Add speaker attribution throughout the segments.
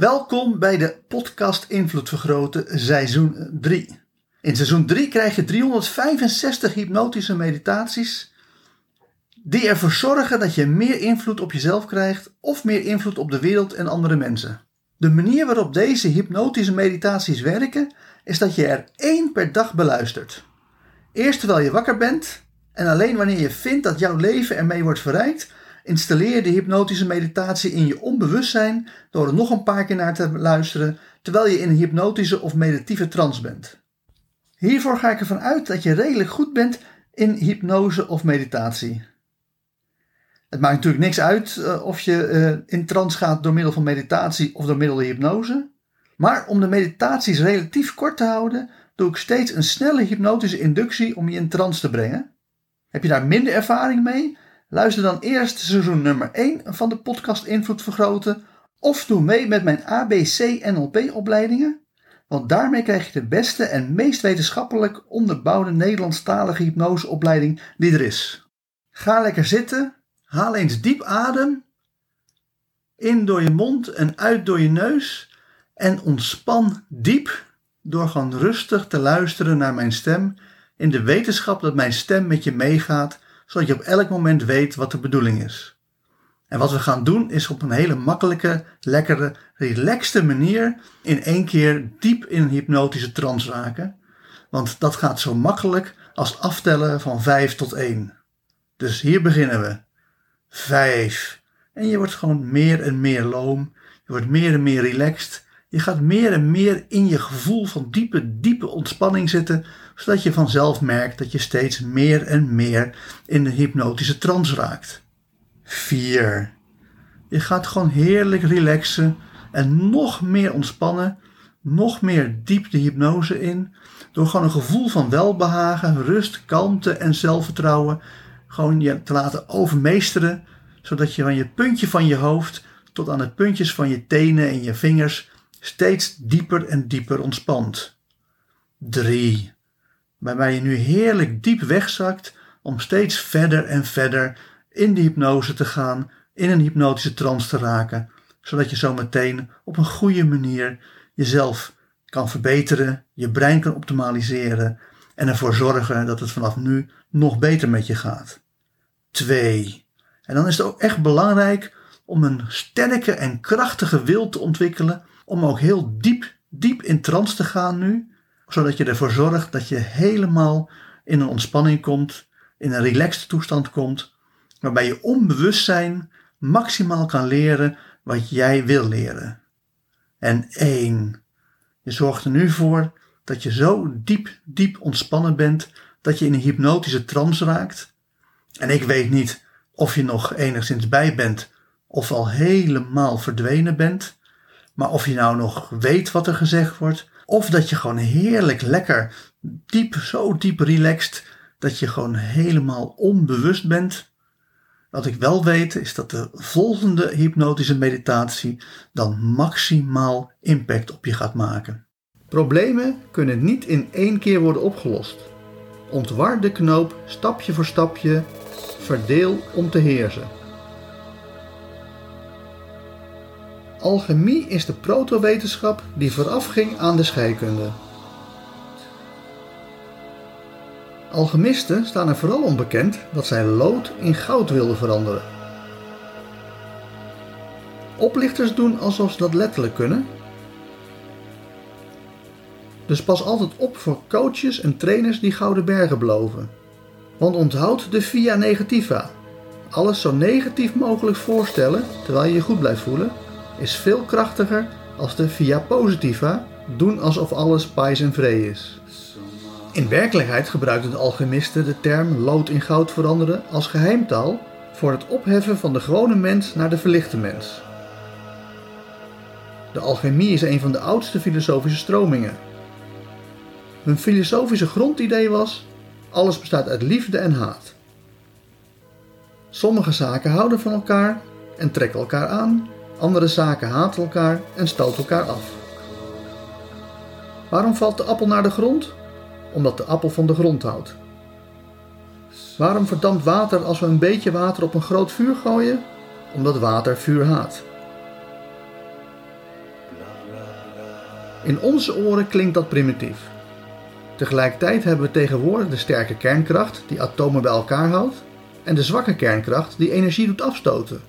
Speaker 1: Welkom bij de podcast Invloed Vergroten seizoen 3. In seizoen 3 krijg je 365 hypnotische meditaties die ervoor zorgen dat je meer invloed op jezelf krijgt of meer invloed op de wereld en andere mensen. De manier waarop deze hypnotische meditaties werken is dat je er één per dag beluistert. Eerst terwijl je wakker bent en alleen wanneer je vindt dat jouw leven ermee wordt verrijkt, installeer de hypnotische meditatie in je onbewustzijn door er nog een paar keer naar te luisteren terwijl je in een hypnotische of meditatieve trance bent. Hiervoor ga ik ervan uit dat je redelijk goed bent in hypnose of meditatie. Het maakt natuurlijk niks uit uh, of je uh, in trance gaat door middel van meditatie of door middel van hypnose. Maar om de meditaties relatief kort te houden, doe ik steeds een snelle hypnotische inductie om je in trance te brengen. Heb je daar minder ervaring mee? Luister dan eerst seizoen nummer 1 van de podcast Invloed Vergroten of doe mee met mijn ABC NLP opleidingen, want daarmee krijg je de beste en meest wetenschappelijk onderbouwde Nederlandstalige hypnoseopleiding die er is. Ga lekker zitten, haal eens diep adem, in door je mond en uit door je neus en ontspan diep door gewoon rustig te luisteren naar mijn stem in de wetenschap dat mijn stem met je meegaat, zodat je op elk moment weet wat de bedoeling is. En wat we gaan doen is op een hele makkelijke, lekkere, relaxte manier in één keer diep in een hypnotische trance raken. Want dat gaat zo makkelijk als aftellen van 5 tot 1. Dus hier beginnen we. 5. En je wordt gewoon meer en meer loom. Je wordt meer en meer relaxed. Je gaat meer en meer in je gevoel van diepe, diepe ontspanning zitten, zodat je vanzelf merkt dat je steeds meer en meer in de hypnotische trance raakt. 4. Je gaat gewoon heerlijk relaxen en nog meer ontspannen, nog meer diep de hypnose in, door gewoon een gevoel van welbehagen, rust, kalmte en zelfvertrouwen gewoon je te laten overmeesteren, zodat je van je puntje van je hoofd tot aan de puntjes van je tenen en je vingers steeds dieper en dieper ontspant. 3. Waarbij je nu heerlijk diep wegzakt om steeds verder en verder in de hypnose te gaan, in een hypnotische trance te raken, zodat je zo meteen op een goede manier jezelf kan verbeteren, je brein kan optimaliseren en ervoor zorgen dat het vanaf nu nog beter met je gaat. 2. En dan is het ook echt belangrijk om een sterke en krachtige wil te ontwikkelen om ook heel diep, diep in trance te gaan nu, zodat je ervoor zorgt dat je helemaal in een ontspanning komt, in een relaxed toestand komt, waarbij je onbewustzijn maximaal kan leren wat jij wil leren. En één, je zorgt er nu voor dat je zo diep, diep ontspannen bent dat je in een hypnotische trance raakt. En ik weet niet of je nog enigszins bij bent of al helemaal verdwenen bent. Maar of je nou nog weet wat er gezegd wordt, of dat je gewoon heerlijk lekker diep, zo diep relaxed, dat je gewoon helemaal onbewust bent. Wat ik wel weet is dat de volgende hypnotische meditatie dan maximaal impact op je gaat maken. Problemen kunnen niet in één keer worden opgelost. Ontwar de knoop stapje voor stapje, verdeel om te heersen. Alchemie is de protowetenschap die voorafging aan de scheikunde. Alchemisten staan er vooral onbekend dat zij lood in goud wilden veranderen. Oplichters doen alsof ze dat letterlijk kunnen. Dus pas altijd op voor coaches en trainers die gouden bergen beloven. Want onthoud de via negativa. Alles zo negatief mogelijk voorstellen terwijl je je goed blijft voelen is veel krachtiger als de via positiva doen alsof alles pais en vree is. In werkelijkheid gebruikten de alchemisten de term lood in goud veranderen als geheimtaal voor het opheffen van de gewone mens naar de verlichte mens. De alchemie is een van de oudste filosofische stromingen. Hun filosofische grondidee was: alles bestaat uit liefde en haat. Sommige zaken houden van elkaar en trekken elkaar aan, andere zaken haten elkaar en stoten elkaar af. Waarom valt de appel naar de grond? Omdat de appel van de grond houdt. Waarom verdampt water als we een beetje water op een groot vuur gooien? Omdat water vuur haat. In onze oren klinkt dat primitief. Tegelijkertijd hebben we tegenwoordig de sterke kernkracht die atomen bij elkaar houdt en de zwakke kernkracht die energie doet afstoten.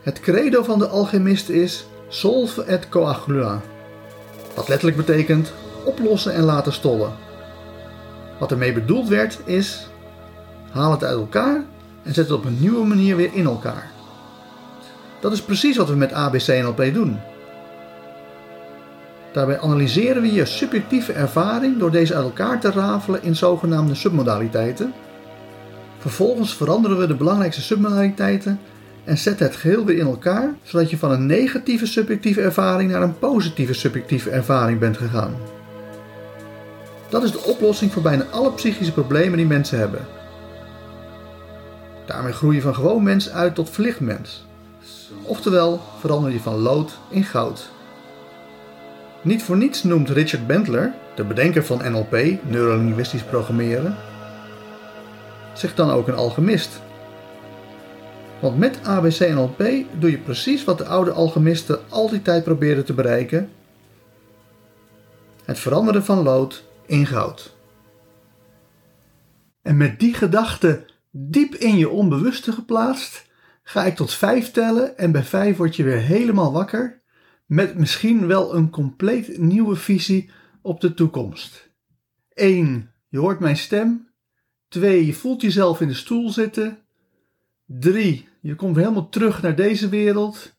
Speaker 1: Het credo van de alchemist is solve et coagula, wat letterlijk betekent oplossen en laten stollen. Wat ermee bedoeld werd is haal het uit elkaar en zet het op een nieuwe manier weer in elkaar. Dat is precies wat we met ABC-NLP doen. Daarbij analyseren we je subjectieve ervaring door deze uit elkaar te rafelen in zogenaamde submodaliteiten. Vervolgens veranderen we de belangrijkste submodaliteiten en zetten het geheel weer in elkaar, zodat je van een negatieve subjectieve ervaring naar een positieve subjectieve ervaring bent gegaan. Dat is de oplossing voor bijna alle psychische problemen die mensen hebben. Daarmee groei je van gewoon mens uit tot verlicht mens. Oftewel, verander je van lood in goud. Niet voor niets noemt Richard Bentler, de bedenker van NLP, neurolinguistisch programmeren, zich dan ook een alchemist. Want met ABC-NLP doe je precies wat de oude alchemisten altijd probeerden te bereiken: het veranderen van lood in goud. En met die gedachte diep in je onbewuste geplaatst, ga ik tot vijf tellen en bij vijf word je weer helemaal wakker met misschien wel een compleet nieuwe visie op de toekomst. 1. Je hoort mijn stem. 2. Je voelt jezelf in de stoel zitten. 3. Je komt helemaal terug naar deze wereld.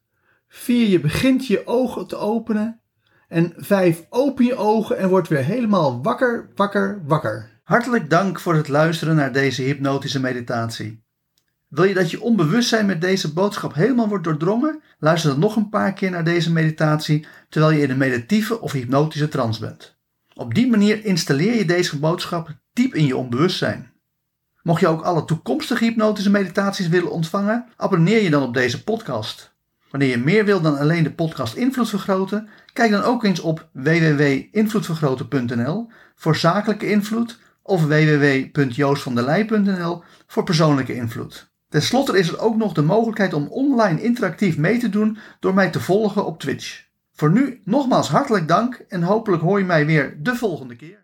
Speaker 1: 4. Je begint je ogen te openen. En 5. Open je ogen en word weer helemaal wakker, wakker, wakker. Hartelijk dank voor het luisteren naar deze hypnotische meditatie. Wil je dat je onbewustzijn met deze boodschap helemaal wordt doordrongen? Luister dan nog een paar keer naar deze meditatie terwijl je in een meditieve of hypnotische trance bent. Op die manier installeer je deze boodschap diep in je onbewustzijn. Mocht je ook alle toekomstige hypnotische meditaties willen ontvangen, abonneer je dan op deze podcast. Wanneer je meer wil dan alleen de podcast Invloed Vergroten, kijk dan ook eens op www.invloedvergroten.nl voor zakelijke invloed of www.joostvandelij.nl voor persoonlijke invloed. Ten slotte is er ook nog de mogelijkheid om online interactief mee te doen door mij te volgen op Twitch. Voor nu nogmaals hartelijk dank en hopelijk hoor je mij weer de volgende keer.